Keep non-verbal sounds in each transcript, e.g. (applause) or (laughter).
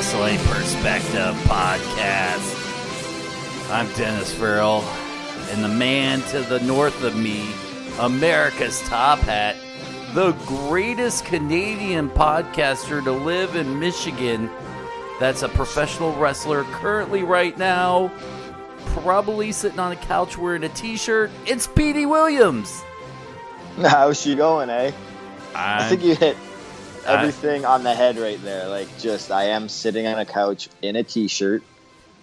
time for the Wrestling Perspective Podcast. I'm Dennis Farrell, and the man to the north of me, America's Top Hat, the greatest Canadian podcaster to live in Michigan. That's a professional wrestler currently right now, probably sitting on a couch wearing a t shirt. It's Petey Williams. (laughs) How's she going, eh? i I think you hit everything on the head right there. Like, just I am sitting on a couch in a t-shirt.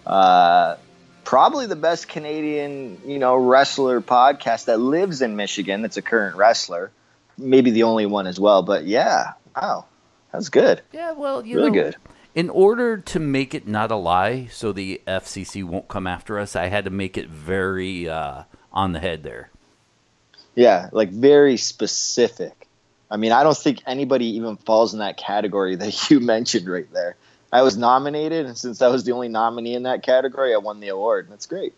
Uh, probably the best Canadian, you know, wrestler podcast that lives in Michigan. That's a current wrestler. Maybe the only one as well. But yeah, wow, that's good. Yeah, well, you Really know, good. In order to make it not a lie, so the FCC won't come after us, I had to make it very uh, on the head there. Yeah, like very specific. I mean, I don't think anybody even falls in that category that (laughs) you mentioned right there. I was nominated, and since I was the only nominee in that category, I won the award. That's great.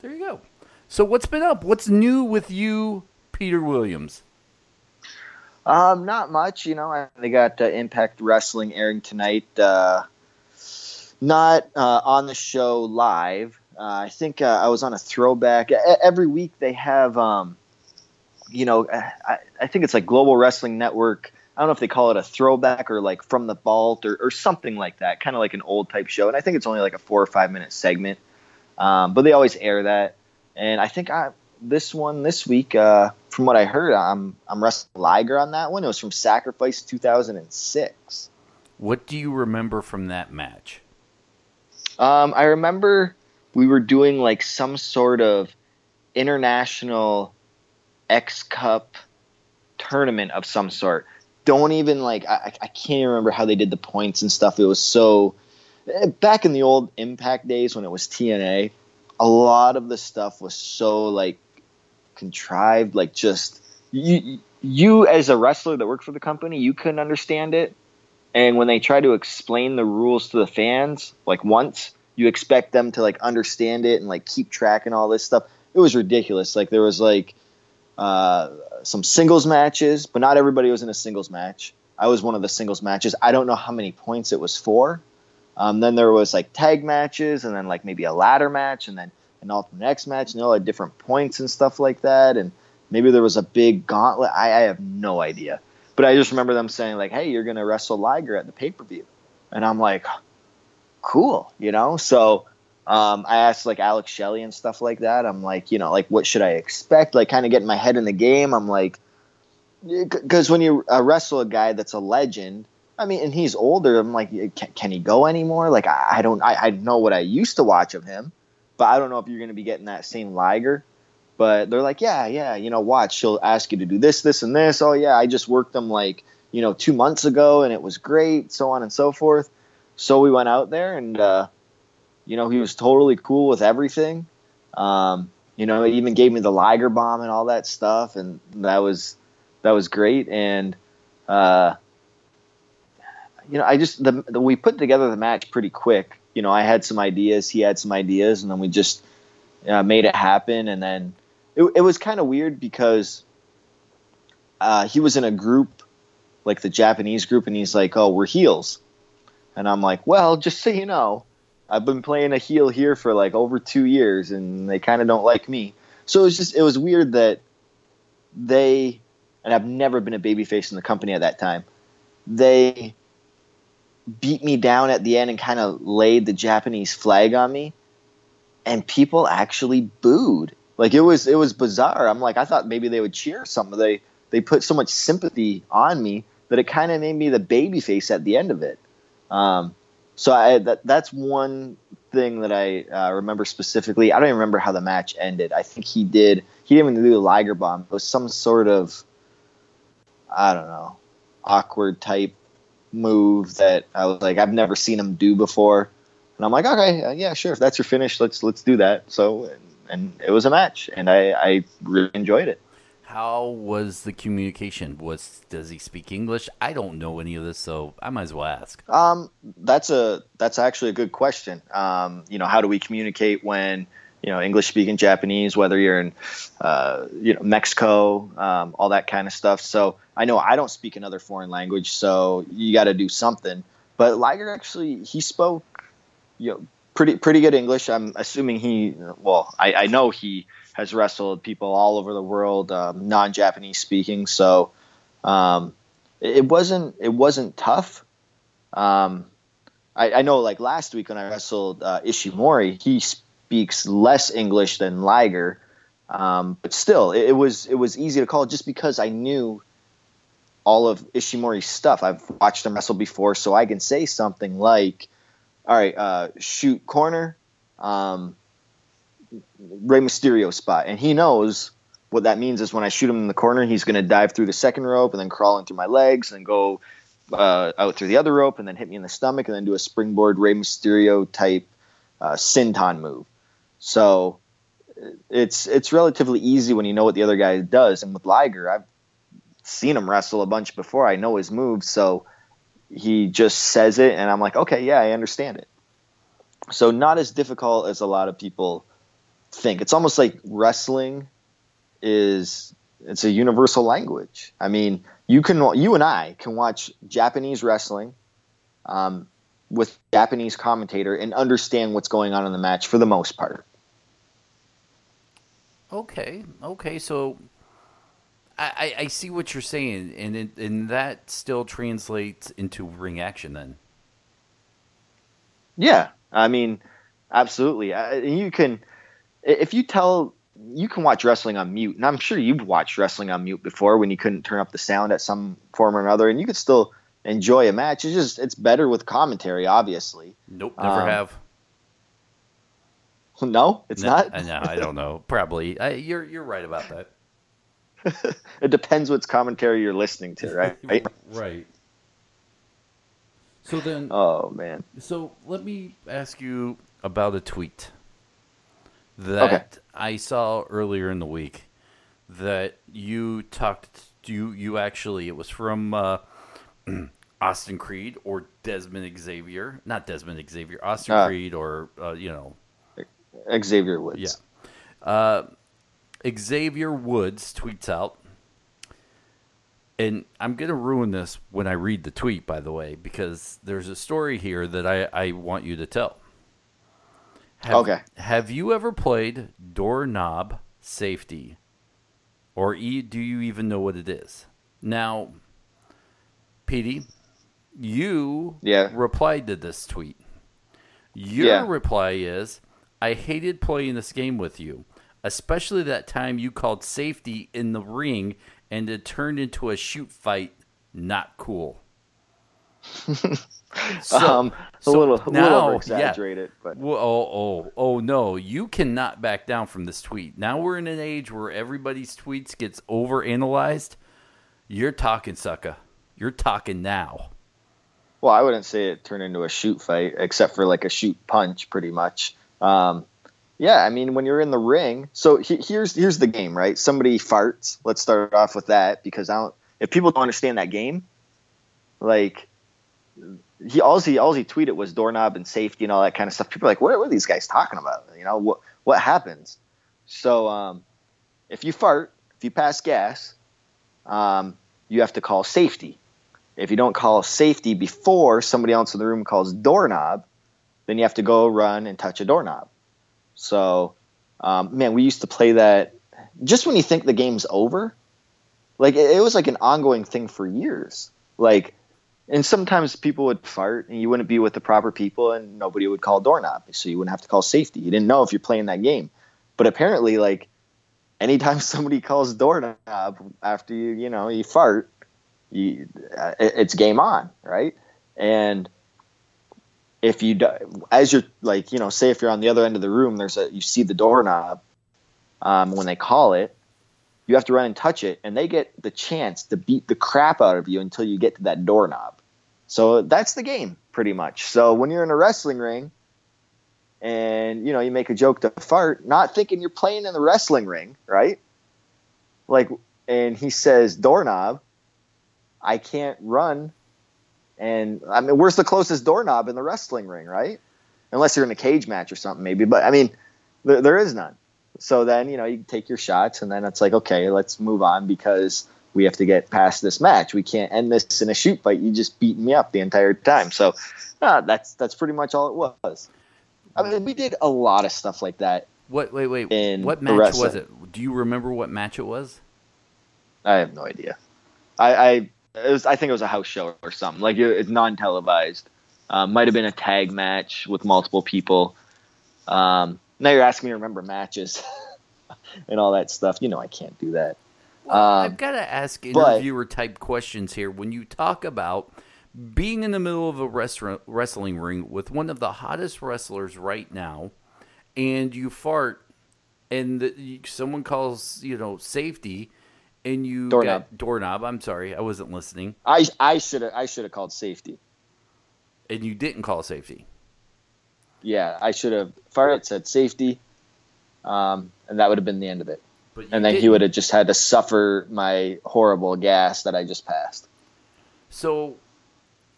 There you go. So what's been up? What's new with you, Peter Williams? Um, not much, you know. I- They got uh, Impact Wrestling airing tonight. Uh, not uh, on the show live. Uh, I think uh, I was on a throwback. Every week they have, um, you know, I, I think it's like Global Wrestling Network. I don't know if they call it a throwback or like from the vault or, or something like that, kind of like an old type show. And I think it's only like a four or five minute segment, um, but they always air that. And I think I this one this week, uh, from what I heard, I'm I'm wrestling Liger on that one. It was from Sacrifice 2006. What do you remember from that match? Um, I remember we were doing like some sort of international X Cup tournament of some sort. Don't even like I, I can't remember how they did the points and stuff. It was so back in the old Impact days when it was TNA. A lot of the stuff was so like contrived, like just you you as a wrestler that worked for the company, you couldn't understand it. And when they try to explain the rules to the fans, like once, you expect them to like understand it and like keep track and all this stuff. It was ridiculous. Like there was like uh, some singles matches, but not everybody was in a singles match. I was one of the singles matches. I don't know how many points it was for. Um, then there was like tag matches, and then like maybe a ladder match, and then an ultimate X match, and all had different points and stuff like that. And maybe there was a big gauntlet. I, I have no idea. But I just remember them saying like, "Hey, you're gonna wrestle Liger at the pay per view," and I'm like, "Cool," you know. So um, I asked like Alex Shelley and stuff like that. I'm like, you know, like what should I expect? Like, kind of getting my head in the game. I'm like, because when you uh, wrestle a guy that's a legend, I mean, and he's older. I'm like, can, can he go anymore? Like, I, I don't, I, I know what I used to watch of him, but I don't know if you're going to be getting that same Liger. But they're like, yeah, yeah, you know, watch. She'll ask you to do this, this, and this. Oh yeah, I just worked them like, you know, two months ago, and it was great, so on and so forth. So we went out there, and uh, you know, he was totally cool with everything. Um, you know, he even gave me the Liger bomb and all that stuff, and that was that was great. And uh, you know, I just the, the we put together the match pretty quick. You know, I had some ideas, he had some ideas, and then we just uh, made it happen. And then it, it was kind of weird because uh, he was in a group, like the Japanese group, and he's like, "Oh, we're heels," and I'm like, "Well, just so you know." I've been playing a heel here for like over two years, and they kind of don't like me. So it was just it was weird that they and I've never been a babyface in the company at that time. They beat me down at the end and kind of laid the Japanese flag on me, and people actually booed. Like it was it was bizarre. I'm like I thought maybe they would cheer something. They they put so much sympathy on me that it kind of made me the babyface at the end of it. Um, so I, that that's one thing that I uh, remember specifically. I don't even remember how the match ended. I think he did. He didn't even do the Liger bomb. It was some sort of I don't know awkward type move that I was like I've never seen him do before, and I'm like okay uh, yeah sure if that's your finish let's let's do that. So and, and it was a match, and I I really enjoyed it. How was the communication? Was does he speak English? I don't know any of this, so I might as well ask. Um, that's a that's actually a good question. Um, you know, how do we communicate when you know English speaking Japanese, whether you're in uh, you know Mexico, um, all that kind of stuff. So I know I don't speak another foreign language, so you got to do something. but Liger actually he spoke, you know, pretty pretty good English. I'm assuming he, well, I, I know he has wrestled people all over the world, um, non-Japanese speaking. So um, it, wasn't it wasn't tough. Um, I, I know like last week when I wrestled uh, Ishimori, he speaks less English than Liger, um, but still, it, it, was it was easy to call just because I knew all of Ishimori's stuff. I've watched him wrestle before, so I can say something like, "All right, uh, shoot corner, um, Rey Mysterio spot," and he knows what that means is when I shoot him in the corner, he's going to dive through the second rope and then crawl in through my legs and go uh, out through the other rope and then hit me in the stomach and then do a springboard Rey Mysterio type uh, senton move. So it's it's relatively easy when you know what the other guy does. And with Liger, I've seen him wrestle a bunch before. I know his moves, so he just says it, and I'm like, okay, yeah, I understand it. So not as difficult as a lot of people think. It's almost like wrestling is it's a universal language. I mean, you can you and I can watch Japanese wrestling um, with Japanese commentator and understand what's going on in the match for the most part. Okay, okay, so I, I see what you're saying, and it, and that still translates into ring action then. Yeah, I mean, absolutely. You can if you tell you can watch wrestling on mute, and I'm sure you've watched wrestling on mute before when you couldn't turn up the sound at some form or another, and you could still enjoy a match. It's just it's better with commentary, obviously. Nope, never um, have. (laughs) No, it's no, not. no, I don't know. Probably I, you're you're right about that. (laughs) it depends what's commentary you're listening to? (laughs) Right. right. So then, oh man. So let me ask you about a tweet that okay. I saw earlier in the week that you talked you you actually it was from uh, (clears throat) Austin Creed or Desmond Xavier, not Desmond Xavier, Austin uh, Creed or uh, you know Xavier Woods. Yeah. Uh, Xavier Woods tweets out, and I'm going to ruin this when I read the tweet, by the way, because there's a story here that I, I want you to tell. Have, okay. Have you ever played doorknob safety? Or e- do you even know what it is? Now, Petey, you yeah. replied to this tweet. Your yeah. reply is I hated playing this game with you, especially that time you called safety in the ring and it turned into a shoot fight. Not cool. (laughs) (laughs) so, um, a little, now, little exaggerated, yeah. but oh, oh, oh no, you cannot back down from this tweet. Now we're in an age where everybody's tweets gets overanalyzed. You're talking, sucker. You're talking now. Well, I wouldn't say it turned into a shoot fight, except for like a shoot punch, pretty much. Um, yeah, I mean, when you're in the ring, so he, here's here's the game, right? Somebody farts. Let's start off with that because I don't. If people don't understand that game, like he all he all he tweeted was doorknob and safety and all that kind of stuff. People are like, what, are these guys talking about? You know what what happens? So um, if you fart, if you pass gas, um, you have to call safety. If you don't call safety before somebody else in the room calls doorknob, then you have to go run and touch a doorknob. So, um, man, we used to play that just when you think the game's over. Like it, it was like an ongoing thing for years. Like and sometimes people would fart and you wouldn't be with the proper people and nobody would call doorknob so you wouldn't have to call safety. You didn't know if you're playing that game. But apparently like anytime (laughs) somebody calls doorknob after you you know you fart you, uh, it's game on right? And if you as you're like you know say if you're on the other end of the room there's a you see the doorknob um, when they call it you have to run and touch it and they get the chance to beat the crap out of you until you get to that doorknob so that's the game, pretty much. So when you're in a wrestling ring and you know you make a joke to fart, not thinking you're playing in the wrestling ring, right? Like, and he says doorknob. I can't run, and I mean, where's the closest doorknob in the wrestling ring, right? Unless you're in a cage match or something, maybe. But I mean, there, there is none. So then you know you take your shots, and then it's like, okay, let's move on because we have to get past this match. We can't end this in a shoot fight. You just beat me up the entire time. So uh, that's that's pretty much all it was. I mean, we did a lot of stuff like that. What? Wait, wait. What match wrestling. was it? Do you remember what match it was? I have no idea. I I, it was, I think it was a house show or something. Like it, it's non televised. Um, Might have been a tag match with multiple people. Um, now you're asking me to remember matches (laughs) and all that stuff. You know I can't do that. Well, Um, I've got to ask but- interviewer type questions here. When you talk about being in the middle of a restaurant, wrestling ring with one of the hottest wrestlers right now, and you fart, and the, someone calls, you know, safety, and you Doorknob. got doorknob. I'm sorry, I wasn't listening, I I should have I should have called safety. and you didn't call safety. Yeah, I should have. Fire it said safety, um, and that would have been the end of it. And then he didn't. would have just had to suffer my horrible gas that I just passed. So,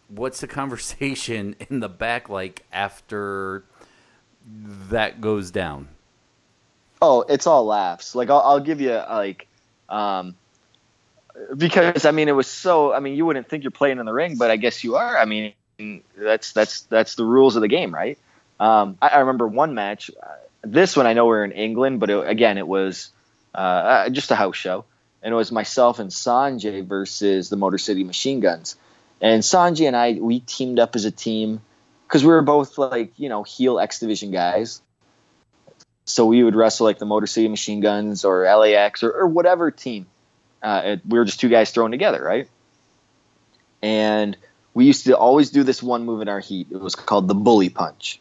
what's the conversation (laughs) in the back like after that goes down? Oh, it's all laughs. Like I'll, I'll give you like, um, because I mean it was so. I mean you wouldn't think you're playing in the ring, but I guess you are. I mean that's that's that's the rules of the game, right? Um, I, I remember one match. Uh, this one I know we're in England, but it, again it was uh, uh, just a house show, and it was myself and Sonjay versus the Motor City Machine Guns. And Sonjay and I we teamed up as a team because we were both like you know heel X Division guys so we would wrestle like the Motor City Machine Guns or LAX or, or whatever team. Uh, it, we were just two guys thrown together, right? And we used to always do this one move in our heat. It was called the bully punch.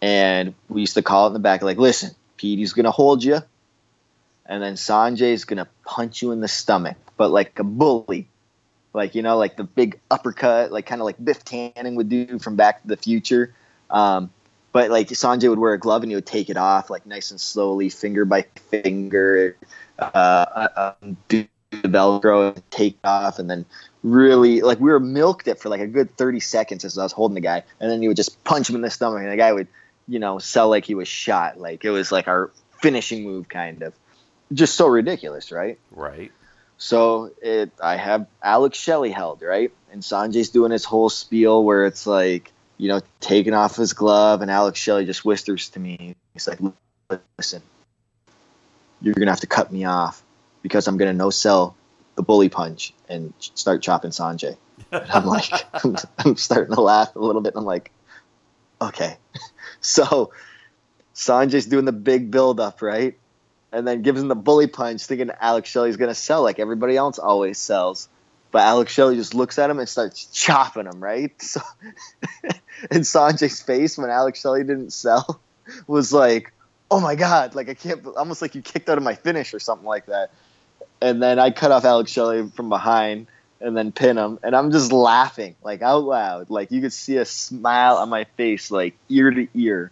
And we used to call it in the back, like, listen, Petey's going to hold you. And then Sonjay's to punch you in the stomach, but like a bully. Like, you know, like the big uppercut, like kind of like Biff Tannen would do from Back to the Future. Um, but like Sonjay would wear a glove and he would take it off like nice and slowly, finger by finger, uh, um, do the Velcro, and take off, and then really like we were milked it for like a good thirty seconds as I was holding the guy, and then he would just punch him in the stomach, and the guy would, you know, sell like he was shot, like it was like our finishing move, kind of, just so ridiculous, right? Right. So it, I have Alex Shelley held right, and Sonjay's doing his whole spiel where it's like, you know, taking off his glove, and Alex Shelley just whispers to me, he's like, "Listen, you're gonna have to cut me off because I'm gonna no sell the bully punch and start chopping Sonjay." And I'm like, I'm, (laughs) (laughs) I'm starting to laugh a little bit. I'm like, okay, (laughs) so Sonjay's doing the big build up, right? And then gives him the bully punch, thinking Alex Shelley's gonna sell like everybody else always sells. But Alex Shelley just looks at him and starts chopping him, right? (laughs) So, and Sonjay's face when Alex Shelley didn't sell (laughs) was like, "Oh my god!" Like I can't, almost like you kicked out of my finish or something like that. And then I cut off Alex Shelley from behind and then pin him, and I'm just laughing like out loud, like you could see a smile on my face, like ear to ear,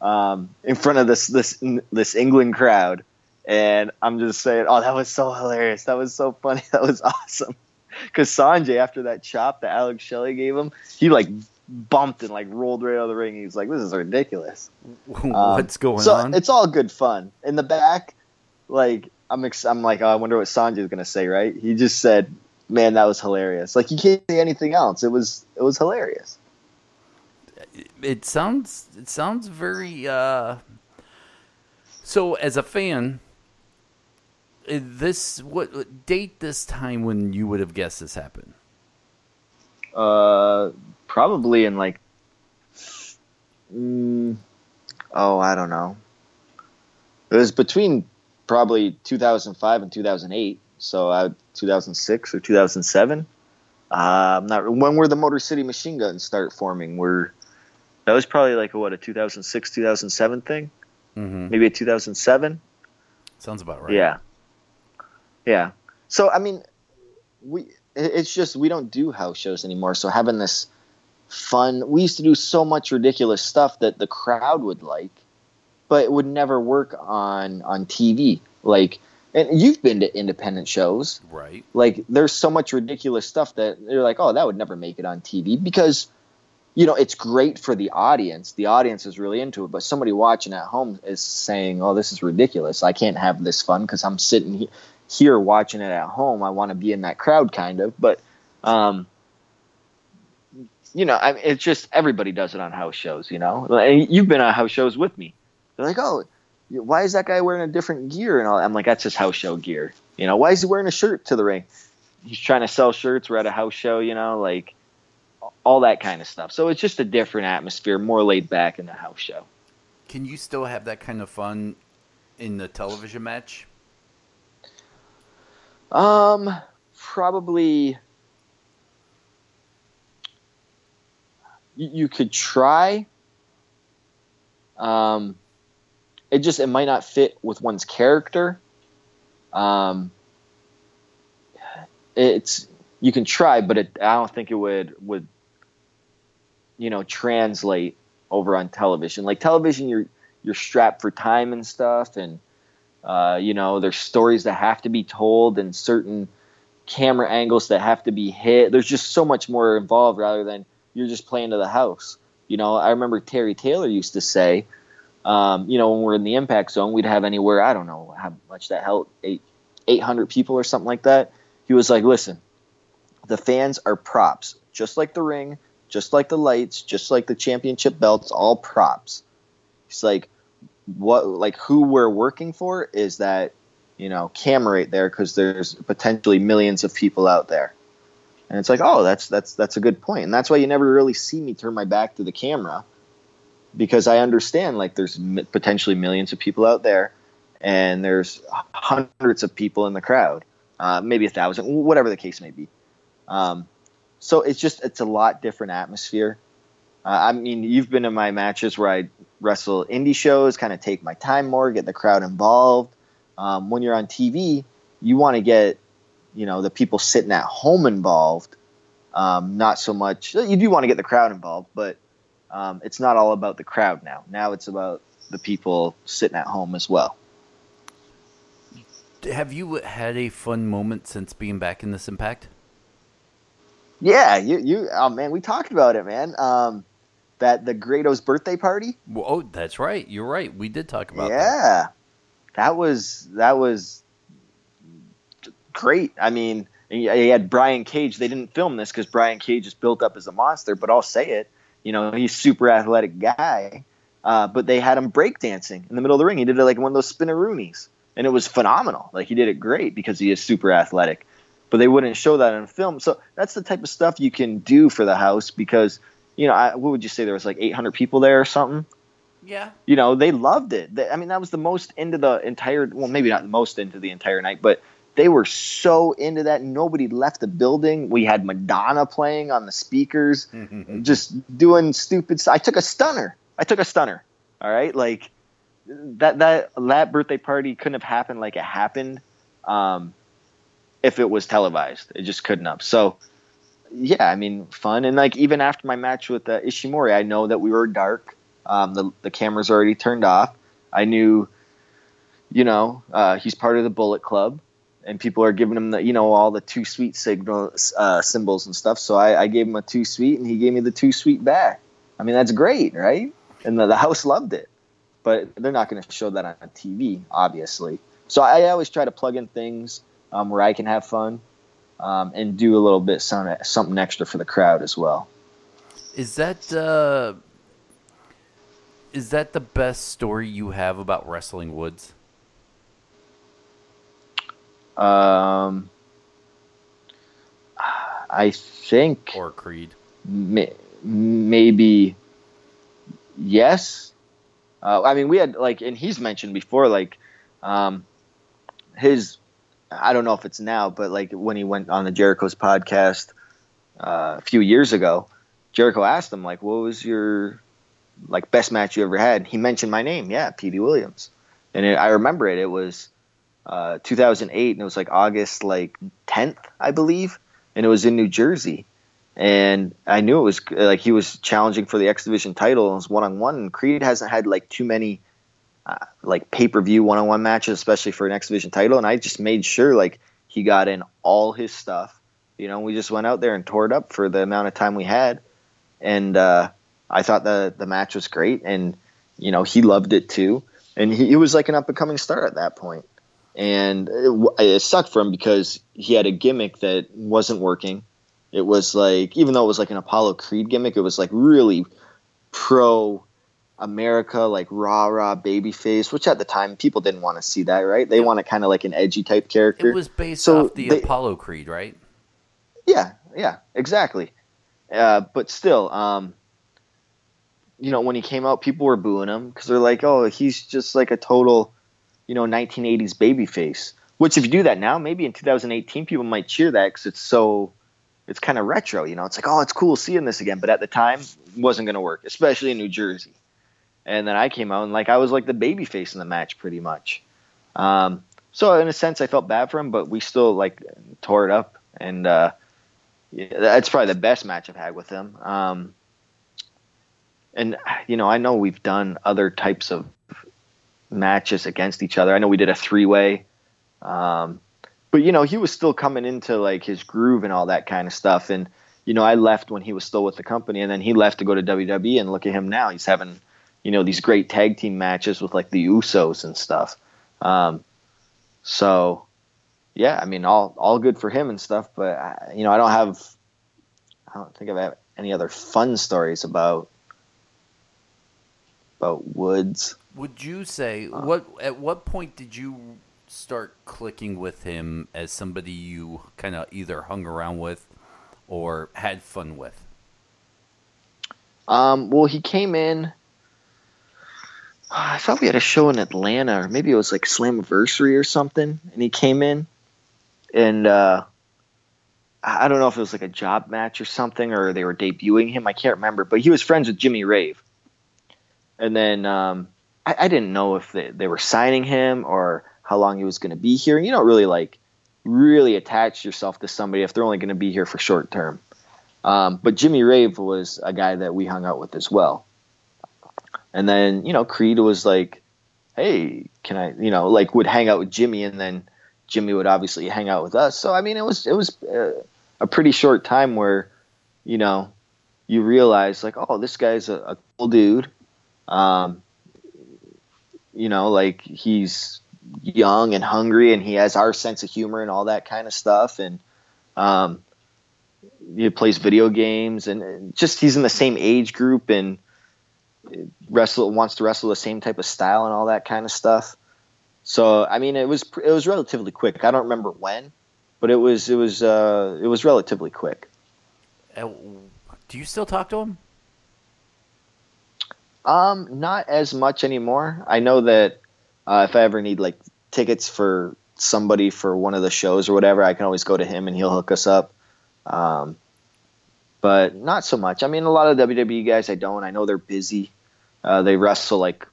um, in front of this this this England crowd and I'm just saying, oh, that was so hilarious. That was so funny. (laughs) That was awesome. Because Sonjay, after that chop that Alex Shelley gave him, he like bumped and like rolled right out of the ring. He's like, this is ridiculous. (laughs) What's going so on? It's all good fun. In the back, like I'm, ex- I'm like, oh, I wonder what Sonjay's gonna say. Right? He just said, man, that was hilarious. Like you can't say anything else. It was, it was hilarious. it sounds it sounds very uh so as a fan this what what date this time when you would have guessed this happened Uh, probably in like, mm, oh, I don't know. It was between probably 2005 and 2008. So uh, 2006 or 2007. Uh, I'm not. When were the Motor City Machine Guns start forming? Were that was probably like a, what a 2006 2007 thing? mm-hmm. Maybe a 2007. sounds about right Yeah. Yeah. So I mean, we it's just we don't do house shows anymore. So having this fun, we used to do so much ridiculous stuff that the crowd would like, but it would never work on on TV. Like, and you've been to independent shows. right Like, there's so much ridiculous stuff that they're like, oh, that would never make it on TV because. You know, it's great for the audience. The audience is really into it, but somebody watching at home is saying, "Oh, this is ridiculous. I can't have this fun because I'm sitting here." Here watching it at home. I want to be in that crowd kind of, but um, you know, I it's just everybody does it on house shows. You know, and you've been on house shows with me. They're like, oh, why is that guy wearing a different gear? And all? I'm like, that's his house show gear. You know, why is he wearing a shirt to the ring? He's trying to sell shirts. We're at a house show. You know, like all that kind of stuff. So it's just a different atmosphere, more laid back in the house show. Can you still have that kind of fun in the television match? Um, probably. You, could try. Um, it just it might not fit with one's character. Um, it's you can try, but it, I don't think it would would you know translate over on television. Like television, you're you're strapped for time and stuff, and uh, you know there's stories that have to be told and certain camera angles that have to be hit. There's just so much more involved rather than you're just playing to the house. You know, I remember Terry Taylor used to say, um, you know, when we're in the impact zone, we'd have anywhere I don't know how much that held eight eight hundred people or something like that. He was like, listen, the fans are props, just like the ring, just like the lights, just like the championship belts, all props. It's like what like who we're working for is that you know camera right there because there's potentially millions of people out there. And it's like oh that's that's that's a good point. And that's why you never really see me turn my back to the camera because i understand like there's potentially millions of people out there and there's hundreds of people in the crowd uh, maybe a thousand whatever the case may be. Um, so it's just it's a lot different atmosphere. Uh, I mean, you've been in my matches where I wrestle indie shows, kind of take my time more, get the crowd involved. Um, when you're on TV, you want to get you know the people sitting at home involved. Um, not so much. You do want to get the crowd involved, but um, it's not all about the crowd now. Now it's about the people sitting at home as well. Have you had a fun moment since being back in this Impact? Yeah, you you oh man, we talked about it, man. Um, that the Grado's birthday party. Well, oh, that's right. You're right. We did talk about yeah, that. Yeah, that was that was great. I mean, he had Brian Cage. They didn't film this because Brian Cage is built up as a monster, but I'll say it. You know, he's super athletic guy. Uh, but they had him breakdancing in the middle of the ring. He did it like one of those spinaroonies, and it was phenomenal. Like he did it great because he is super athletic but they wouldn't show that in film. So that's the type of stuff you can do for the house because, you know, I, what would you say there was like 800 people there or something? Yeah. You know, they loved it. They, I mean, that was the most into the entire. Well, maybe not the most into the entire night, but they were so into that. Nobody left the building. We had Madonna playing on the speakers, (laughs) just doing stupid. I took a stunner. I took a stunner. All right, like that that that birthday party couldn't have happened like it happened. Um, if it was televised. It just couldn't have. So yeah, I mean, fun. And like even after my match with uh, Ishimori, I know that we were dark. Um, the the cameras already turned off. I knew, you know, uh, he's part of the Bullet Club, and people are giving him the you know all the too sweet signals uh, symbols and stuff. So I, I gave him a too sweet, and he gave me the too sweet back. I mean, that's great, right? And the, the house loved it, but they're not going to show that on TV, obviously. So I, I always try to plug in things um, where I can have fun um, and do a little bit some, something extra for the crowd as well. Is that uh, is that the best story you have about wrestling Woods? Um, I think or Creed. May, maybe yes. Uh, I mean, we had like, and he's mentioned before, like um, his I don't know if it's now, but like when he went on the Jericho's podcast uh, a few years ago, Jericho asked him like, "What was your like best match you ever had?" He mentioned my name, yeah, Petey Williams, and it, I remember it. It was uh, 2008, and it was like August like 10th, I believe, and it was in New Jersey. And I knew it was like he was challenging for the X Division title. It was one on one. And Creed hasn't had like too many uh, like pay per view one on one matches, especially for an X Division title. And I just made sure like he got in all his stuff. You know, we just went out there and tore it up for the amount of time we had, and uh, I thought the the match was great, and you know he loved it too, and he, he was like an up and coming star at that point. and it, it sucked for him because he had a gimmick that wasn't working. It was like even though it was like an Apollo Creed gimmick, it was like really pro America, like rah rah baby face, which at the time people didn't want to see that, right? They wanted kind of like an edgy type character. It was based so off the they, Apollo Creed, right? Yeah, yeah, exactly. Uh, but still, um, you know, when he came out, people were booing him because they're like, "Oh, he's just like a total, you know, 1980s baby face." Which, if you do that now, maybe in 2018, people might cheer that because it's so, it's kind of retro. You know, it's like, "Oh, it's cool seeing this again," but at the time, wasn't going to work, especially in New Jersey. And then I came out and like I was like the baby face in the match, pretty much. Um, so in a sense, I felt bad for him, but we still like tore it up, and uh, that's probably the best match I've had with him. Um, and you know, I know we've done other types of matches against each other. I know we did a three way, um, but you know, he was still coming into like his groove and all that kind of stuff. And you know, I left when he was still with the company, and then he left to go to WWE. And look at him now; he's having you know these great tag team matches with like the Usos and stuff. Um, so yeah, I mean, all all good for him and stuff. But I, you know, I don't have, I don't think I have any other fun stories about about Woods. Would you say uh, what at what point did you start clicking with him as somebody you kind of either hung around with or had fun with? Um, well, he came in. I thought we had a show in Atlanta, or maybe it was like Slammiversary or something, and he came in, and uh, I don't know if it was like a job match or something, or they were debuting him. I can't remember, but he was friends with Jimmy Rave, and then um, I, I, didn't know if they, they were signing him or how long he was going to be here. You don't really like really attach yourself to somebody if they're only going to be here for short term. Um, but Jimmy Rave was a guy that we hung out with as well. And then you know Creed was like, "Hey, can I?" You know, like would hang out with Jimmy, and then Jimmy would obviously hang out with us. So I mean, it was it was uh, a pretty short time where, you know, you realize like, oh, this guy's a, a cool dude. Um, you know, like he's young and hungry, and he has our sense of humor and all that kind of stuff. And um, he plays video games, and just he's in the same age group, and wrestle wants to wrestle the same type of style and all that kind of stuff. So I mean, it was it was relatively quick. I don't remember when, but it was it was uh, it was relatively quick. Do you still talk to him? Um, not as much anymore. I know that uh, if I ever need like tickets for somebody for one of the shows or whatever, I can always go to him and he'll hook us up. Um, but not so much. I mean, a lot of WWE guys I don't. I know they're busy. Uh, they wrestle like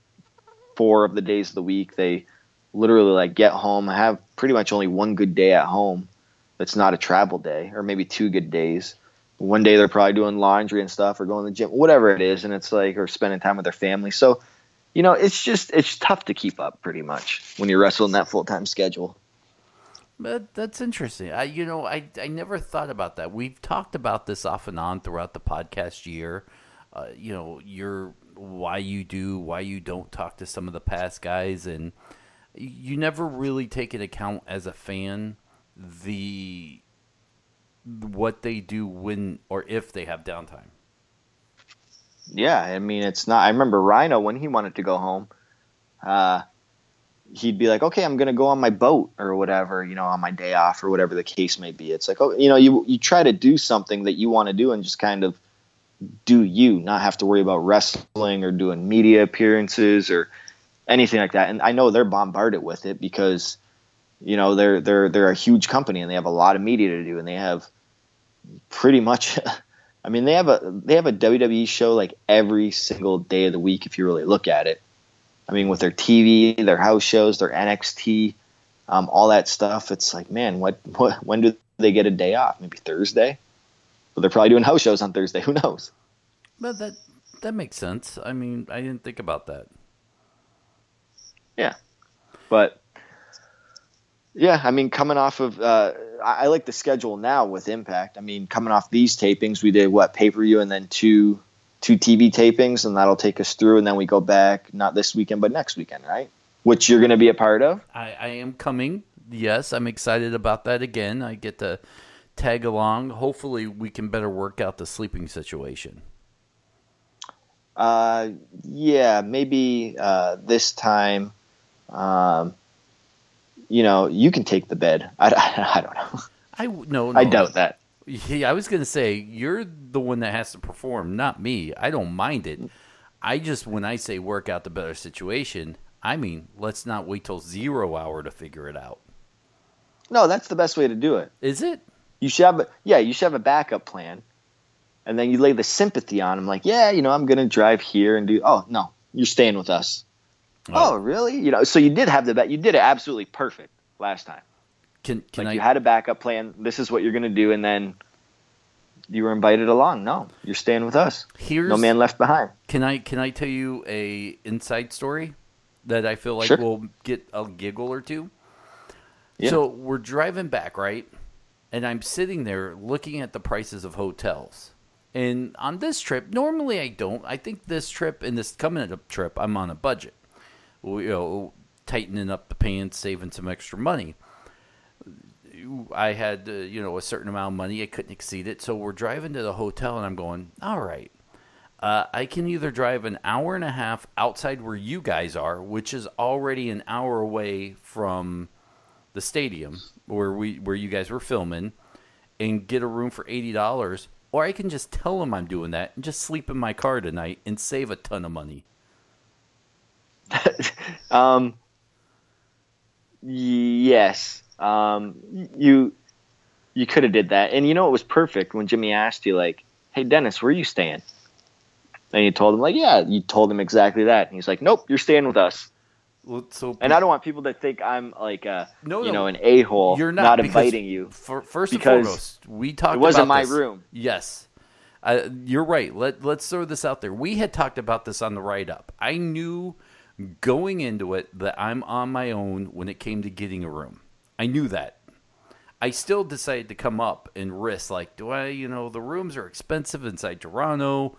four of the days of the week. They literally like get home, have pretty much only one good day at home. That's not a travel day, or maybe two good days one day they're probably doing laundry and stuff or going to the gym, whatever it is, and it's like or spending time with their family. So, you know, it's just it's tough to keep up pretty much when you're wrestling that full time schedule. But that's interesting. I you know I I never thought about that. We've talked about this off and on throughout the podcast year. Uh, you know, your why you do, why you don't talk to some of the past guys, and you never really take into account as a fan the what they do when or if they have downtime. Yeah, I mean it's not. I remember Rhino when he wanted to go home. Uh, he'd be like, "Okay, I'm gonna go on my boat or whatever, you know, on my day off or whatever the case may be." It's like, oh, you know, you you try to do something that you want to do and just kind of do you, not have to worry about wrestling or doing media appearances or anything like that. And I know they're bombarded with it because you know they're they're they're a huge company and they have a lot of media to do and they have pretty much (laughs) I mean they have a they have a WWE show like every single day of the week if you really look at it. I mean with their TV, their house shows, their NXT, um, all that stuff. It's like man, what, (laughs) what when do they get a day off? Maybe Thursday. But they're probably doing (laughs) house shows on Thursday. Who knows? But that that makes sense. I mean, I didn't think about that. Yeah, but yeah, I mean, coming off of, uh, I, I, like the schedule now with Impact. I mean, coming off these tapings, we did what pay per view and then two two TV tapings, and that'll take us through, and then we go back not this weekend but next weekend, right? which you're going to be a part of. I, I am coming. Yes, I'm excited about that again. I get to tag along. Hopefully, we can better work out the sleeping situation. Uh, yeah, maybe uh, this time, um, you know, you can take the bed. (laughs) I, I, I don't know. I no, no, I doubt that. Yeah, I was gonna say you're the one that has to perform, not me. I don't mind it. I just when I say work out the better situation, I mean let's not wait till zero hour to figure it out. No, that's the best way to do it. Is it? You should have, a, yeah, you should have a backup plan, and then you lay the sympathy on them, like, yeah, you know, I'm gonna drive here and do. Oh no, you're staying with us. Oh, oh really? You know, so you did have the bet. You did it absolutely perfect last time. Can can like I? you had a backup plan. This is what you're gonna do, and then you were invited along. No, you're staying with us. here's No man left behind. Can I can I tell you a inside story that I feel like Sure. will get a giggle or two? Yeah. So we're driving back, right? And I'm sitting there looking at the prices of hotels. And on this trip, normally I don't. I think this trip and this coming up trip, I'm on a budget. Well, You know, tightening up the pants, saving some extra money. I had, uh, you know, a certain amount of money. I couldn't exceed it. So we're driving to the hotel, and I'm going, all right. Uh, I can either drive an hour and a half outside where you guys are, which is already an hour away from the stadium where we where you guys were filming, and get a room for eighty dollars, or I can just tell them I'm doing that and just sleep in my car tonight and save a ton of money. (laughs) um, yes. Um, you you could have did that, and you know it was perfect when Jimmy asked you like, "Hey Dennis, where are you staying?" And you told him like, "Yeah." You told him exactly that, and he's like, "Nope, you're staying with us." Well, so And I don't want people to think I'm like a No, you no. know an a hole, You're not, not inviting you. For, first and foremost, we talked. It wasn't about my this. room. Yes, uh, you're right. Let Let's throw this out there. We had talked about this on the write up. I knew going into it that I'm on my own when it came to getting a room. I knew that. I still decided to come up and risk. Like, do I? You know, the rooms are expensive inside Toronto,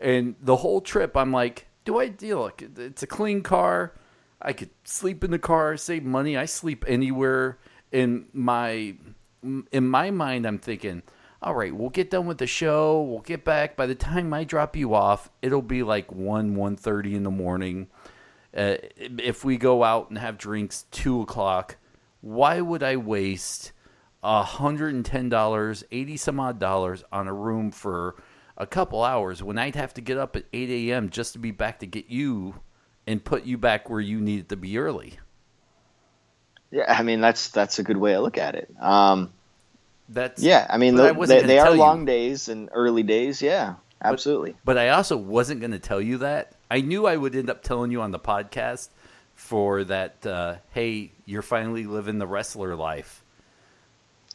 and the whole trip, I'm like, do I deal? It's a clean car. I could sleep in the car, save money. I sleep anywhere. In my in my mind, I'm thinking, all right, we'll get done with the show. We'll get back. By the time I drop you off, it'll be like one one thirty in the morning. Uh, if we go out and have drinks two o'clock, why would I waste hundred and ten dollars, eighty some odd dollars on a room for a couple hours when I'd have to get up at eight a.m. just to be back to get you and put you back where you needed to be early? Yeah, I mean that's that's a good way to look at it. Um, That's yeah, I mean But I they, they are tell you. long days and early days. Yeah, absolutely. But I also wasn't going to tell you that. I knew I would end up telling you on the podcast for that. Uh, hey, you're finally living the wrestler life.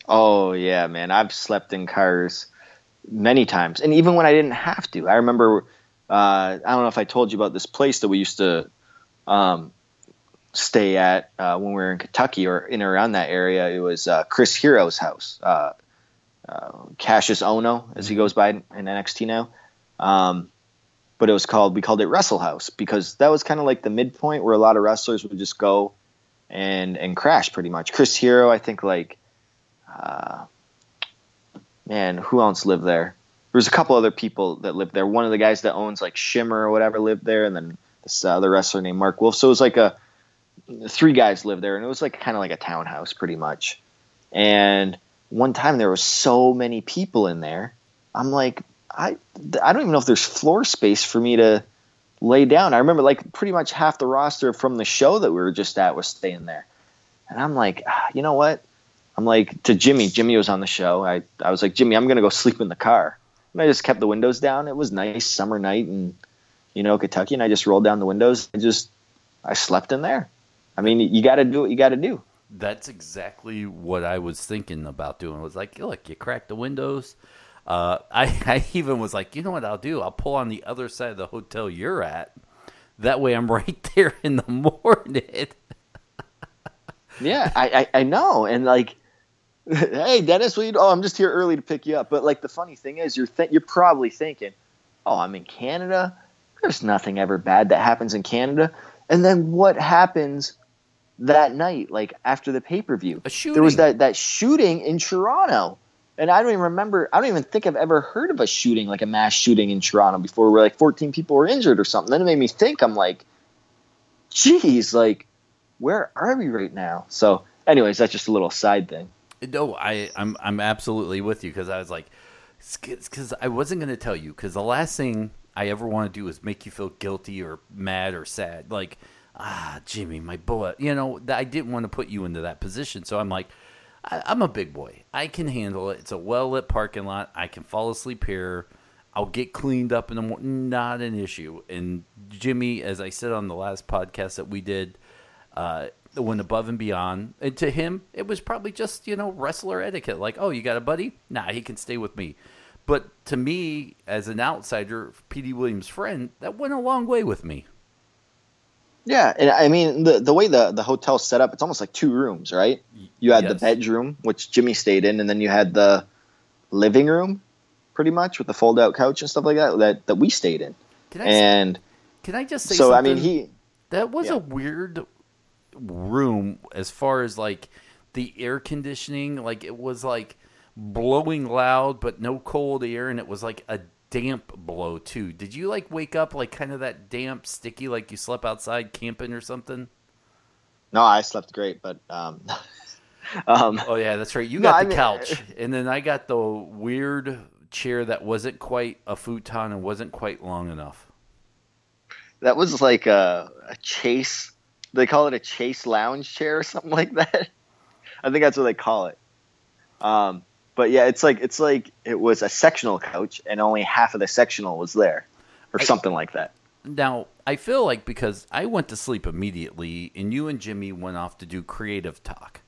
Oh yeah, man. I've slept in cars many times, and even when I didn't have to. I remember. Uh, I don't know if I told you about this place that we used to um, stay at uh, when we were in Kentucky or in or around that area. It was uh, Chris Hero's house, uh, uh, Kassius Ohno, as he goes by in NXT now. Um, but it was called we called it Wrestle House because that was kind of like the midpoint where a lot of wrestlers would just go and and crash pretty much. Chris Hero, I think like uh, man, who else lived there? There was a couple other people that lived there. One of the guys that owns like Shimmer or whatever lived there, and then this other wrestler named Mark Wolf. So it was like a three guys lived there, and it was like kind of like a townhouse, pretty much. And one time there was so many people in there. I'm like, I I don't even know if there's floor space for me to lay down. I remember like pretty much half the roster from the show that we were just at was staying there, and I'm like, ah, you know what? I'm like to Jimmy. Jimmy was on the show. I I was like, Jimmy, I'm gonna go sleep in the car. And I just kept the windows down. It was nice summer night in you know Kentucky, and I just rolled down the windows. I just I slept in there. I mean, you got to do what you got to do. That's exactly what I was thinking about doing. Was like, look, you crack the windows. Uh, (laughs) I, I even was like, you know what I'll do? I'll pull on the other side of the hotel you're at. That way, I'm (laughs) right there in the morning. Yeah, I, I, I know. And like, (laughs) hey, Dennis, we oh, I'm just here early to pick you up. But like, the funny thing is, you're th- you're probably thinking, oh, I'm in Canada. There's nothing ever bad that happens in Canada. And then what happens that night, like after the pay per view? A shooting. There was that that shooting in Toronto, and I don't even remember. I don't even think I've ever heard of a shooting like a mass shooting in Toronto before, where like 14 people were injured or something. Then it made me think. I'm like, geez, like where are we right now? So, anyways, that's just a little side thing. No, I I'm I'm absolutely with you because I was like, because I wasn't going to tell you because the last thing I ever want to do is make you feel guilty or mad or sad. Like, ah, Jimmy, my bullet. You know, I didn't want to put you into that position, so I'm like. I, I'm a big boy. I can handle it. It's a well lit parking lot. I can fall asleep here. I'll get cleaned up in the morning. Not an issue. And Jimmy, as I said on the last podcast that we did, uh, went above and beyond. And to him, it was probably just you know wrestler etiquette. Like, oh, you got a buddy? Nah, he can stay with me. But to me, as an outsider, Petey Williams' friend, that went a long way with me. Yeah, and I mean the the way the the hotel's set up, it's almost like two rooms, right? You had Yes. the bedroom, which Jimmy stayed in, and then you had the living room, pretty much with the fold out couch and stuff like that that that we stayed in. Can I And can I just say so I mean he That was Yeah. a weird room as far as like the air conditioning. Like it was like blowing loud, but no cold air, and it was like a damp blow too. Did you like wake up like kind of that damp, sticky, like you slept outside camping or something? no, I slept great, but um, (laughs) um Oh yeah, that's right. You No, got I the mean- couch, and then I got the weird chair that wasn't quite a futon and wasn't quite long enough. that was like a, a chase. They call it a chase lounge chair or something like that. (laughs) I think that's what they call it. Um, but yeah, it's like it's like it was a sectional couch, and only half of the sectional was there, or I- something like that. Now, I feel like because I went to sleep immediately and you and Jimmy went off to do creative talk.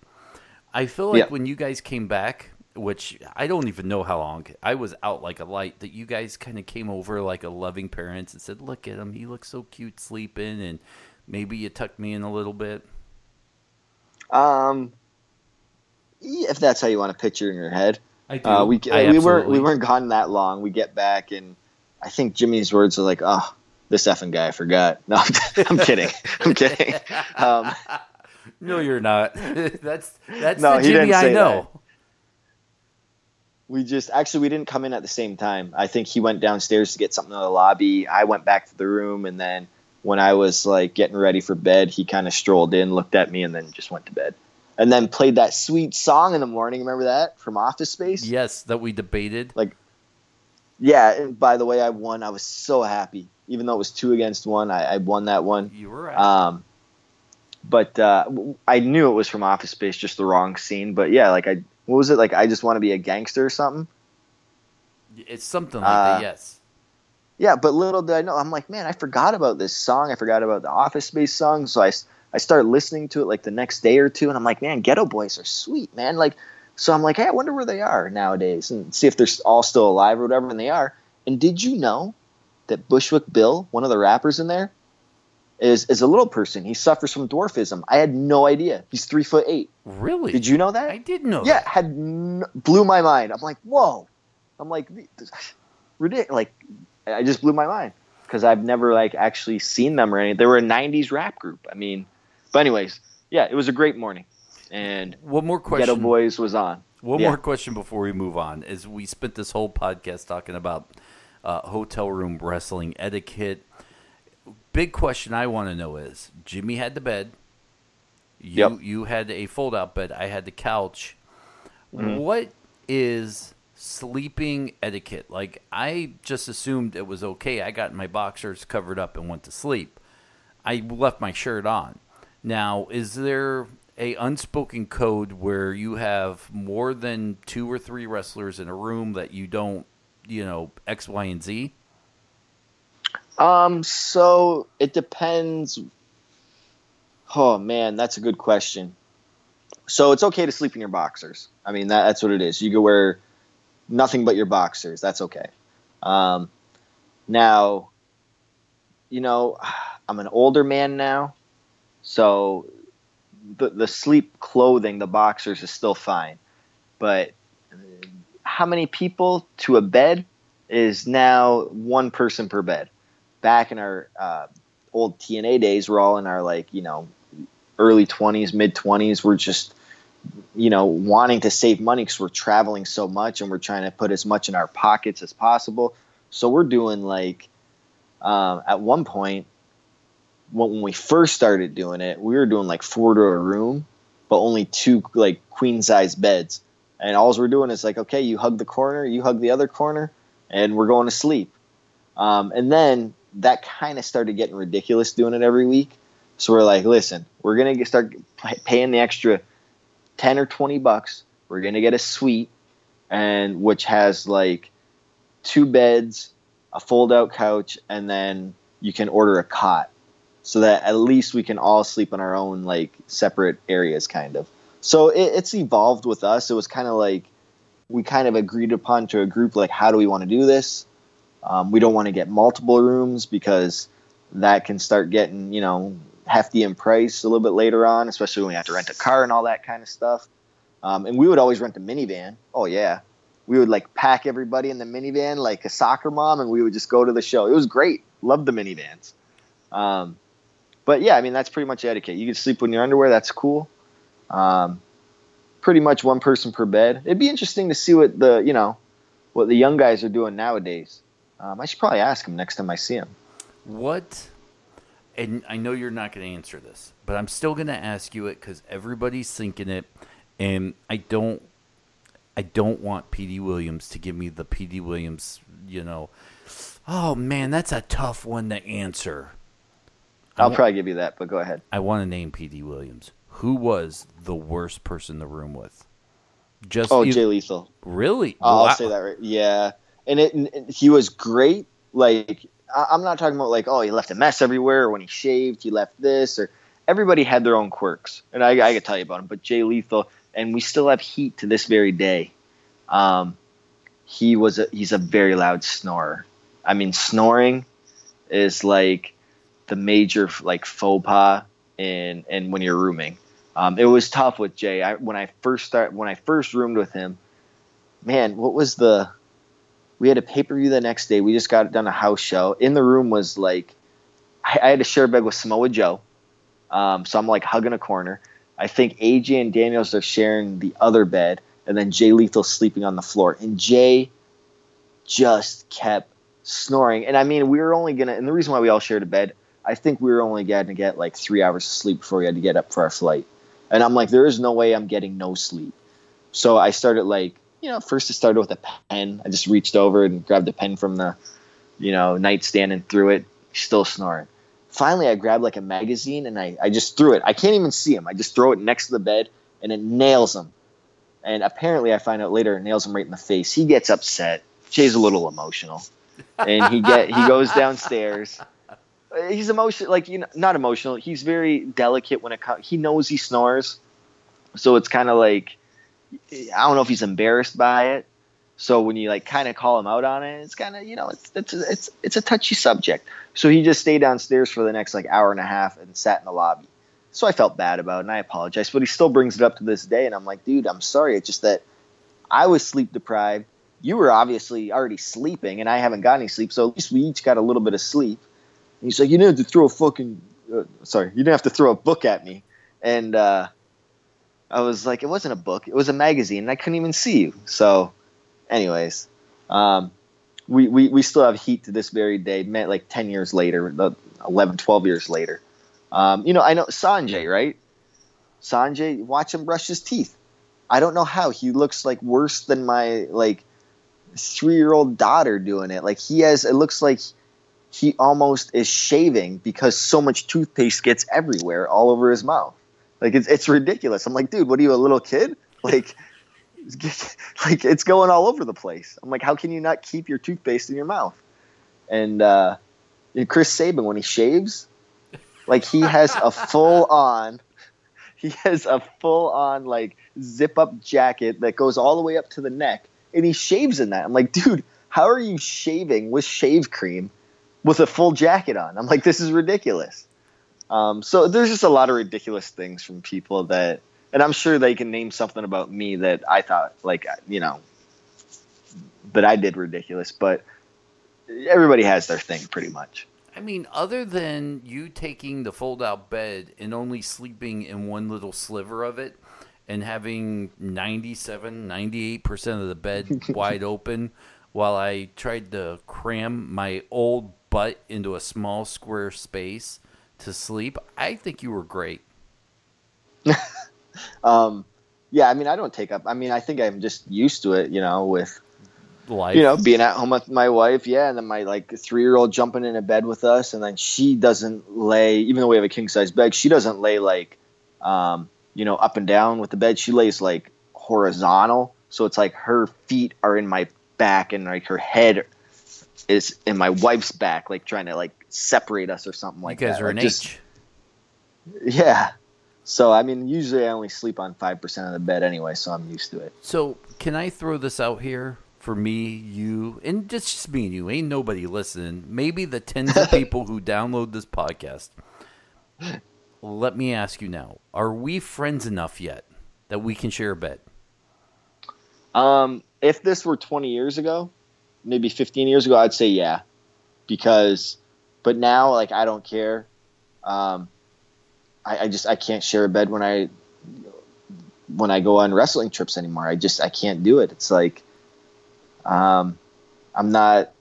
I feel like Yeah. when you guys came back, which I don't even know how long, I was out like a light, that you guys kind of came over like a loving parents and said, Look at him. He looks so cute sleeping. And maybe you tucked me in a little bit. Um, if that's how you want to picture in your head, I do. uh, we I we weren't we weren't gone that long. We get back, and I think Jimmy's words are like, "Oh, this effing guy, I forgot." No, I'm (laughs) kidding. I'm kidding. Um, (laughs) No, you're not. (laughs) that's that's No, the he Jimmy I know. we just actually we didn't come in at the same time. I think he went downstairs to get something in the lobby. I went back to the room, and then when I was like getting ready for bed, he kind of strolled in, looked at me, and then just went to bed. And then played that sweet song in the morning. Remember that from Office Space? Yes, that we debated. Like, yeah. And by the way, I won. I was so happy, even though it was two against one. I, I won that one. You were right. Um, but uh, I knew it was from Office Space, just the wrong scene. But yeah, like I, what was it like? I just want to be a gangster or something. it's something like uh, that, yes. Yeah, but little did I know, I'm like, man, I forgot about this song. I forgot about the Office Space song. So I, I started listening to it like the next day or two, and I'm like, man, Geto Boys are sweet, man. Like, so I'm like, hey, I wonder where they are nowadays, and see if they're all still alive or whatever. And they are. And did you know that Bushwick Bill, one of the rappers in there, is is a little person? He suffers from dwarfism. I had no idea. He's three foot eight. Really? Did you know that? I did know yeah, that. had n- blew my mind. I'm like, whoa. I'm like, ridiculous. Like, I just blew my mind because I've never like actually seen them or anything. They were a '90s rap group. I mean, but anyways, yeah, it was a great morning, and One more question. Geto Boys was on. One Yeah. more question before we move on. Is we spent this whole podcast talking about uh, hotel room wrestling etiquette. Big question I want to know is: Jimmy had the bed. You Yep. you had a fold out bed. I had the couch. Mhm. What is sleeping etiquette? Like I just assumed it was okay. I got my boxers covered up and went to sleep. I left my shirt on. Now, is there a unspoken code where you have more than two or three wrestlers in a room that you don't, you know, X, Y, and Z? Um, so it depends. Oh man, that's a good question. So it's okay to sleep in your boxers. I mean, that, that's what it is. You can wear nothing but your boxers. That's okay. Um, now, you know, I'm an older man now, so the the sleep clothing, the boxers, is still fine. But how many people to a bed is now one person per bed back in our uh, old TNA days. We're all in our like you know early twenties, mid twenties. We're just you know wanting to save money because we're traveling so much and we're trying to put as much in our pockets as possible. So we're doing like um, at one point when we first started doing it, we were doing like four to a room, but only two like queen size beds. And all we're doing is like, okay, you hug the corner, you hug the other corner, and we're going to sleep. Um, and then that kind of started getting ridiculous doing it every week. So we're like, listen, we're gonna start paying the extra ten or twenty bucks. We're gonna get a suite, and which has like two beds, a fold out couch, and then you can order a cot so that at least we can all sleep in our own like separate areas kind of. So it, it's evolved with us. It was kind of like we kind of agreed upon to a group like how do we want to do this? Um, we don't want to get multiple rooms because that can start getting you know hefty in price a little bit later on especially when we have to rent a car and all that kind of stuff. Um, and we would always rent a minivan. Oh yeah. We would like pack everybody in the minivan like a soccer mom and we would just go to the show. It was great. Loved the minivans. Um, but yeah, I mean that's pretty much etiquette. You can sleep in your underwear. That's cool. Um, pretty much one person per bed. It'd be interesting to see what the you know what the young guys are doing nowadays. Um, I should probably ask them next time I see them. What? And I know you're not going to answer this, but I'm still going to ask you it because everybody's thinking it, and I don't. I don't want Petey Williams to give me the Petey Williams, you know. Oh man, that's a tough one to answer. I'll probably give you that, but go ahead. I want to name Petey Williams. Who was the worst person in the room with? Just oh, Jay Lethal. Really? I'll wow. say that right. Yeah, and it and he was great. Like I'm not talking about like oh he left a mess everywhere or when he shaved he left this or everybody had their own quirks and I, I could tell you about him. But Jay Lethal and we still have heat to this very day. Um, he was a, he's a very loud snorer. I mean snoring is like the major like faux pas in and when you're rooming. Um, it was tough with Jay. I, when I first start when I first roomed with him, man, what was the? We had a pay per view the next day. We just got done a house show. In the room was like, I, I had a share bed with Samoa Joe, um, so I'm like hugging a corner. I think AJ and Daniels are sharing the other bed, and then Jay Lethal sleeping on the floor. And Jay just kept snoring. And I mean, we were only gonna. And the reason why we all shared a bed, I think we were only getting to get like three hours of sleep before we had to get up for our flight. And I'm like, there is no way I'm getting no sleep. So I started like, you know, first I started with a pen. I just reached over and grabbed a pen from the, you know, nightstand and threw it. Still snoring. Finally, I grabbed like a magazine and I, I just threw it. I can't even see him. I just throw it next to the bed and it nails him. And apparently, I find out later it nails him right in the face. He gets upset. Jay's a little emotional, and he get he goes downstairs Uh, he's emotional like you know not emotional. He's very delicate when it comes he knows he snores. So it's kind of like i don't know if he's embarrassed by it. So when you like kind of call him out on it it's kind of you know it's it's it's it's a touchy subject. So he just stayed downstairs for the next like hour and a half and sat in the lobby. So i felt bad about it and i apologized, but he still brings it up to this day and i'm like dude i'm sorry. It's just that i was sleep deprived. You were obviously already sleeping and i haven't got any sleep so at least we each got a little bit of sleep he's like, you didn't have to throw a fucking, uh, sorry, you didn't have to throw a book at me. And uh, I was like, it wasn't a book, it was a magazine, and I couldn't even see you. So, anyways, um, we, we, we still have heat to this very day, met like 10 years later, 11, 12 years later. Um, you know, I know Sonjay, right? Sonjay, watch him brush his teeth. I don't know how he looks like worse than my like three year old daughter doing it. Like he has, it looks like he almost is shaving because so much toothpaste gets everywhere, all over his mouth. Like it's it's ridiculous. I'm like, dude, what are you, a little kid? (laughs) Like, (laughs) like it's going all over the place. I'm like, how can you not keep your toothpaste in your mouth? And uh, Chris Sabin when he shaves, like he has a (laughs) full on, he has a full on like zip up jacket that goes all the way up to the neck, and he shaves in that. I'm like, dude, how are you shaving with shave cream? With a full jacket on. I'm like, this is ridiculous. Um, so there's just a lot of ridiculous things from people that, and I'm sure they can name something about me that I thought, like, you know, that I did ridiculous. But everybody has their thing, pretty much. I mean, other than you taking the fold out bed and only sleeping in one little sliver of it and having 97, 98% of the bed (laughs) wide open while I tried to cram my old butt into a small square space to sleep, I think you were great. (laughs) um, yeah, I mean, I don't take up. I mean, I think I'm just used to it, you know, with Life. you know being at home with my wife. Yeah, and then my like three year old jumping into bed with us, and then she doesn't lay. Even though we have a king size bed, she doesn't lay like, um, you know, up and down with the bed. She lays like horizontal, so it's like her feet are in my back, and like her head is in my wife's back, like trying to like separate us or something like you guys that. are Like, an just- H. Yeah. So I mean, usually I only sleep on five percent of the bed anyway, so I'm used to it. So, can I throw this out here for me, you, and just just me and you? Ain't nobody listening. Maybe the tens of (laughs) people who download this podcast. Let me ask you now: Are we friends enough yet that we can share a bed? Um, if this were 20 years ago, maybe 15 years ago, I'd say yeah, because, but now like I don't care. Um, I, I just I can't share a bed when I when I go on wrestling trips anymore. I just I can't do it. It's like, um, I'm not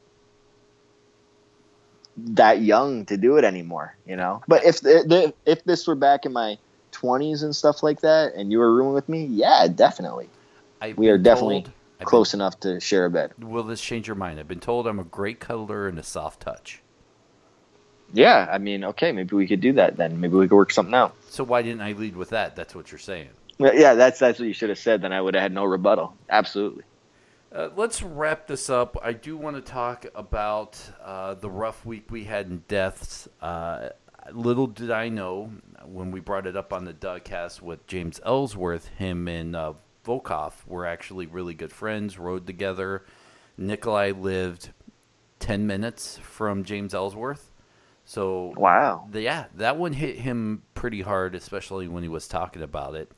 that young to do it anymore, you know. But if the, if this were back in my 20s and stuff like that, and you were rooming with me, yeah, definitely I've We are definitely I've close enough to share a bed. been- will this change your mind? I've been told I'm a great cuddler and a soft touch. Yeah, I mean, okay, maybe we could do that then. Maybe we could work something out. So why didn't I lead with that? That's what you're saying. Yeah, Yeah, that's that's what you should have said. Then I would have had no rebuttal. Absolutely. Uh, let's wrap this up. I do want to talk about uh, the rough week we had in deaths. Uh, little did I know when we brought it up on the Dougcast with James Ellsworth, him and uh, Volkov were actually really good friends, rode together. Nikolai lived 10 minutes from James Ellsworth. So Wow. the- yeah, that one hit him pretty hard, especially when he was talking about it.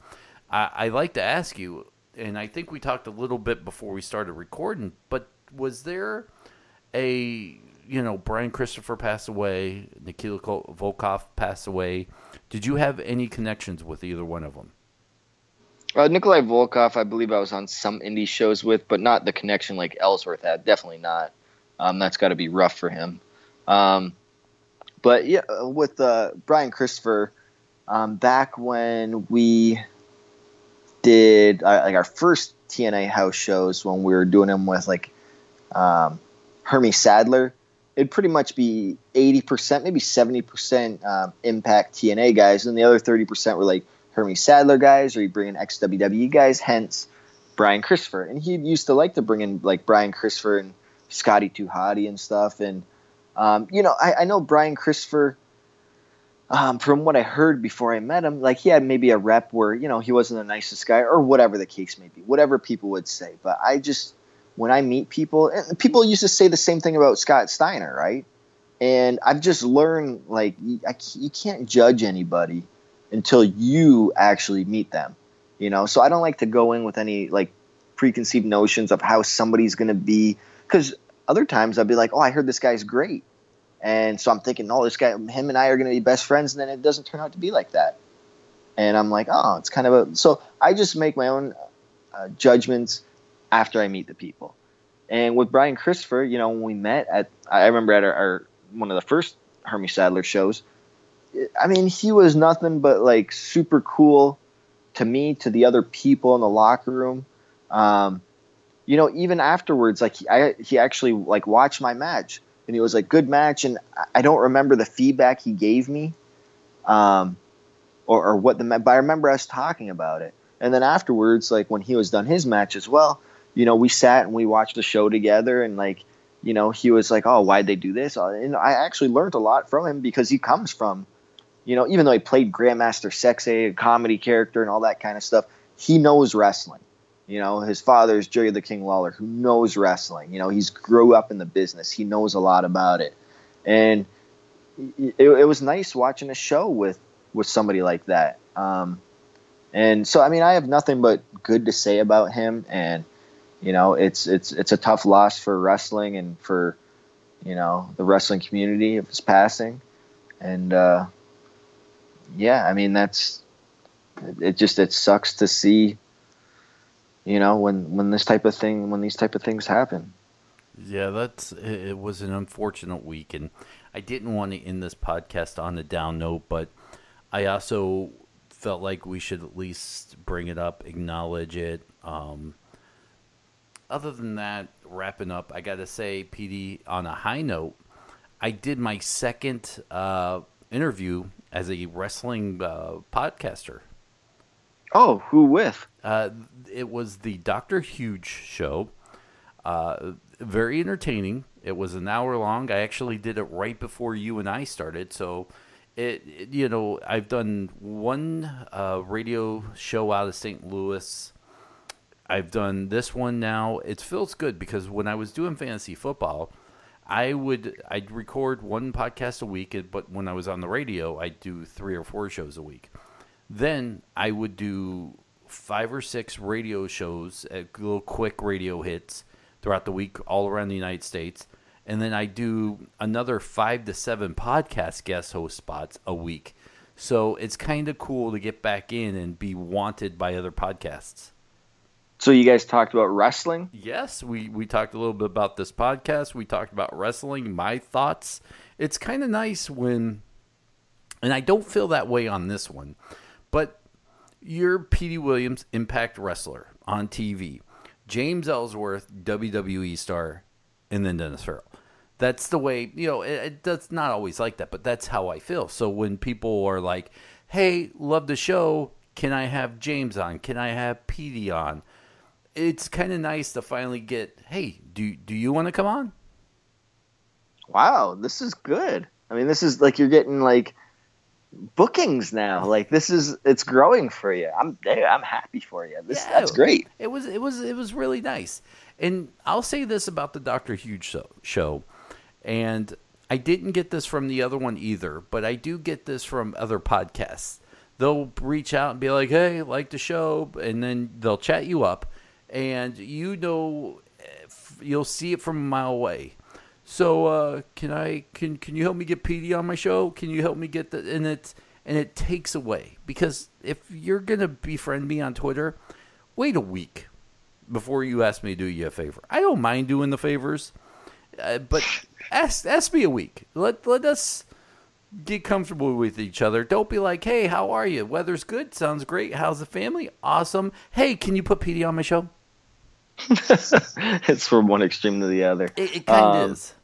I, I like to ask you, and I think we talked a little bit before we started recording, but was there a you know Brian Christopher passed away, Nikita Volkov passed away? Did you have any connections with either one of them? Uh, Nikolai Volkov, I believe I was on some indie shows with, but not the connection like Ellsworth had. Definitely not. Um, that's got to be rough for him. Um, but yeah, uh, with uh, Brian Christopher, um, back when we did uh, like our first TNA house shows, when we were doing them with like um, Hermie Sadler, it'd pretty much be 80%, maybe 70% um, Impact TNA guys, and the other 30% were like Hermie Sadler guys, or he'd bring in ex WWE guys, hence Brian Christopher. And he used to like to bring in like Brian Christopher and Scotty 2 Hotty and stuff. And, um, you know, I, I know Brian Christopher, um, from what I heard before I met him, like he had maybe a rep where, you know, he wasn't the nicest guy or whatever the case may be, whatever people would say. But I just, when I meet people, and people used to say the same thing about Scott Steiner, right? And I've just learned like you, I, you can't judge anybody until you actually meet them, you know. So I don't like to go in with any like preconceived notions of how somebody's going to be, because other times I'd be like, oh, I heard this guy's great, and so I'm thinking, oh, this guy, him and I are going to be best friends, and then it doesn't turn out to be like that, and I'm like, oh, it's kind of a. So I just make my own uh, judgments after I meet the people. And with Brian Christopher, you know, when we met at, I remember at our, our one of the first Hermie Sadler shows. I mean, he was nothing but like super cool to me, to the other people in the locker room. Um, you know, even afterwards, like he, I, he actually like watched my match, and he was like, "Good match." And I- don't remember the feedback he gave me, um, or, or what the but I remember us talking about it. And then afterwards, like when he was done his match as well, you know, we sat and we watched the show together, and like, you know, he was like, "Oh, why'd they do this?" And I actually learned a lot from him because he comes from, you know, even though he played Grandmaster Sexay, a comedy character, and all that kind of stuff, he knows wrestling. You know, his father is Jerry the King Lawler, who knows wrestling. You know, he's grew up in the business. He knows a lot about it, and it, it was nice watching a show with with somebody like that. Um, and so, I mean, I have nothing but good to say about him. And you know, it's it's it's a tough loss for wrestling and for you know, the wrestling community of his passing, and uh, yeah, I mean that's it. Just it sucks to see, you know, when when this type of thing when these type of things happen. Yeah, that's it was an unfortunate week, and I didn't want to end this podcast on a down note, but I also felt like we should at least bring it up, acknowledge it. Um, other than that, wrapping up, I got to say, Petey, on a high note, I did my second uh, interview as a wrestling uh, podcaster. Oh, who with? Uh, it was the Doctor Huge show. Uh, very entertaining. It was an hour long. I actually did it right before you and I started, so it, it you know I've done one uh, radio show out of St. Louis. I've done this one now. It feels good because when I was doing fantasy football, I would I'd record one podcast a week, but when I was on the radio, I'd do three or four shows a week. Then I would do five or six radio shows, uh, little quick radio hits throughout the week all around the United States. And then I do another five to seven podcast guest host spots a week. So it's kind of cool to get back in and be wanted by other podcasts. So you guys talked about wrestling? Yes, we, we talked a little bit about this podcast. We talked about wrestling, my thoughts. It's kind of nice when, and I don't feel that way on this one, but you're Petey Williams, Impact Wrestler on TV. James Ellsworth, WWE star, and then Dennis Farrell. That's the way, you know, it, it, that's not always like that, but that's how I feel. So when people are like, hey, love the show, can I have James on? Can I have Petey on? It's kind of nice to finally get, hey, do, do you want to come on? Wow, this is good. I mean, this is like you're getting like bookings now. Like this is it's growing for you. I'm I'm happy for you. This yeah, that's great. It was it was it was really nice. And I'll say this about the Doctor Huge show, show, and I didn't get this from the other one either, but I do get this from other podcasts. They'll reach out and be like, "Hey, like the show," and then they'll chat you up, and you know, you'll see it from a mile away. So uh, can I can can you help me get Petey on my show? Can you help me get the and it and it takes away because if you're gonna befriend me on Twitter, wait a week before you ask me to do you a favor. I don't mind doing the favors, uh, but ask ask me a week. Let let us get comfortable with each other. Don't be like, hey, how are you? Weather's good. Sounds great. How's the family? Awesome. Hey, can you put Petey on my show? (laughs) it's from one extreme to the other. It, it kind of um, is.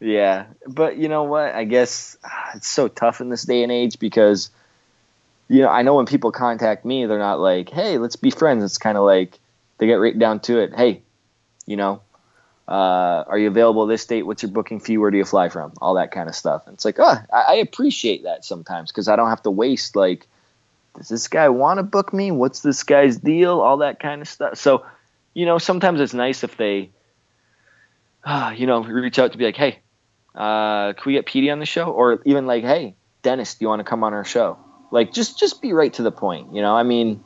Yeah, but you know what? I guess ah, it's so tough in this day and age because, you know, I know when people contact me, they're not like, "Hey, let's be friends." It's kind of like they get right down to it. Hey, you know, uh, are you available this date? What's your booking fee? Where do you fly from? All that kind of stuff. And it's like, oh, I, I appreciate that sometimes because I don't have to waste like, does this guy want to book me? What's this guy's deal? All that kind of stuff. So you know, sometimes it's nice if they, uh, you know, reach out to be like, hey, uh, can we get Petey on the show? Or even like, hey, Dennis, do you want to come on our show? Like, just just be right to the point. You know, I mean,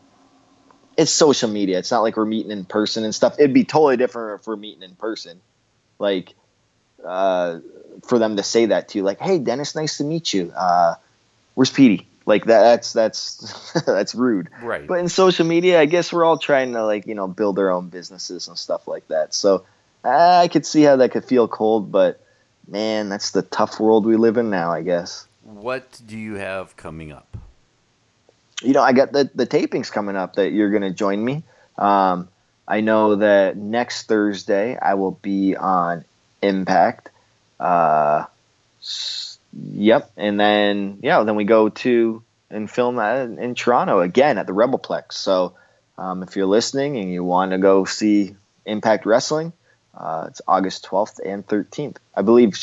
it's social media. It's not like we're meeting in person and stuff. It'd be totally different if we're meeting in person. Like, uh, for them to say that to you, like, hey, Dennis, nice to meet you. Uh, where's Petey? Like that, that's that's (laughs) that's rude. Right. But in social media i guess we're all trying to like you know build our own businesses and stuff like that. So i could see how that could feel cold but man that's the tough world we live in now i guess. What do you have coming up? You know i got the the tapings coming up that you're going to join me. Um, i know that next thursday i will be on impact. Uh, Yep, and then yeah, then we go to and film in Toronto again at the Rebelplex. So um, if you're listening and you want to go see Impact Wrestling, uh, it's August 12th and 13th. I believe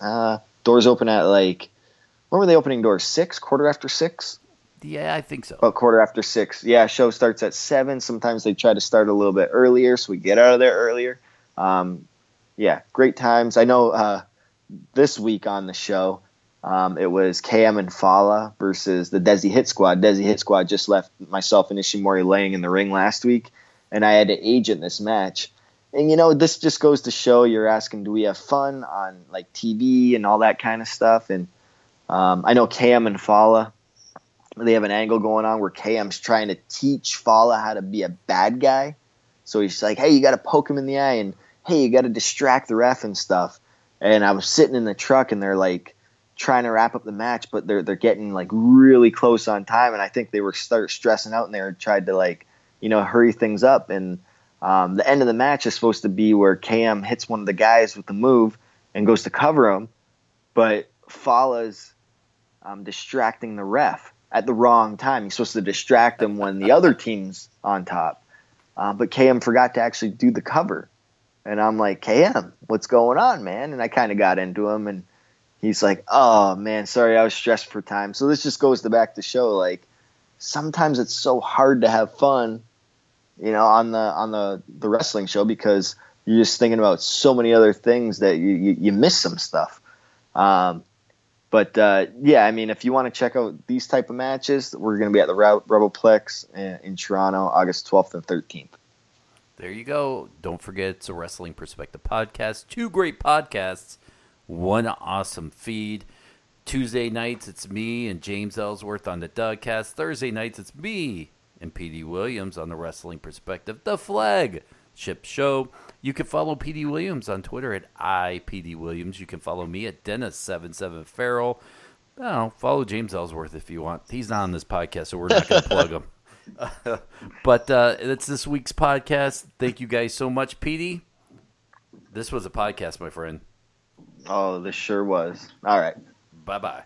uh, doors open at like when were they opening doors? Six, quarter after six. Yeah, I think so. About quarter after six. Yeah, show starts at seven. Sometimes they try to start a little bit earlier, so we get out of there earlier. Um, yeah, great times. I know uh, this week on the show, um, it was KM and Fallah versus the Desi Hit Squad. Desi Hit Squad just left myself and Ishimori laying in the ring last week, and I had to agent this match. and you know, this just goes to show you're asking, do we have fun on like TV and all that kind of stuff? And um, I know KM and Fallah, they have an angle going on where KM's trying to teach Fallah how to be a bad guy. So he's like, hey, you got to poke him in the eye, and hey, you got to distract the ref and stuff. And I was sitting in the truck, and they're like trying to wrap up the match, but they're they're getting like really close on time, and I think they were start stressing out, and they tried to like you know hurry things up. And um, the end of the match is supposed to be where KM hits one of the guys with the move and goes to cover him, but Fallah's um, distracting the ref at the wrong time. He's supposed to distract him when the other team's on top. Uh, but KM forgot to actually do the cover. And I'm like, KM, what's going on, man? And I kind of got into him, and he's like, oh, man, sorry, I was stressed for time. So this just goes to back to show, like, sometimes it's so hard to have fun, you know, on the on the, the wrestling show because you're just thinking about so many other things that you, you, you miss some stuff. Um, but uh, yeah, I mean, if you want to check out these type of matches, we're going to be at the Rebelplex in, in Toronto, August 12th and 13th. There you go. Don't forget it's a Wrestling Perspective podcast. Two great podcasts, one awesome feed. Tuesday nights, it's me and James Ellsworth on the Dougcast. Thursday nights, it's me and Petey Williams on the Wrestling Perspective, the Flagship Show. You can follow Petey Williams on Twitter at IPD Williams. You can follow me at Dennis77Farrell. Oh, follow James Ellsworth if you want. He's not on this podcast, so we're not going to plug him. But uh, that's this week's podcast. Thank you guys so much, Petey. This was a podcast, my friend. Oh, this sure was. All right. Bye bye.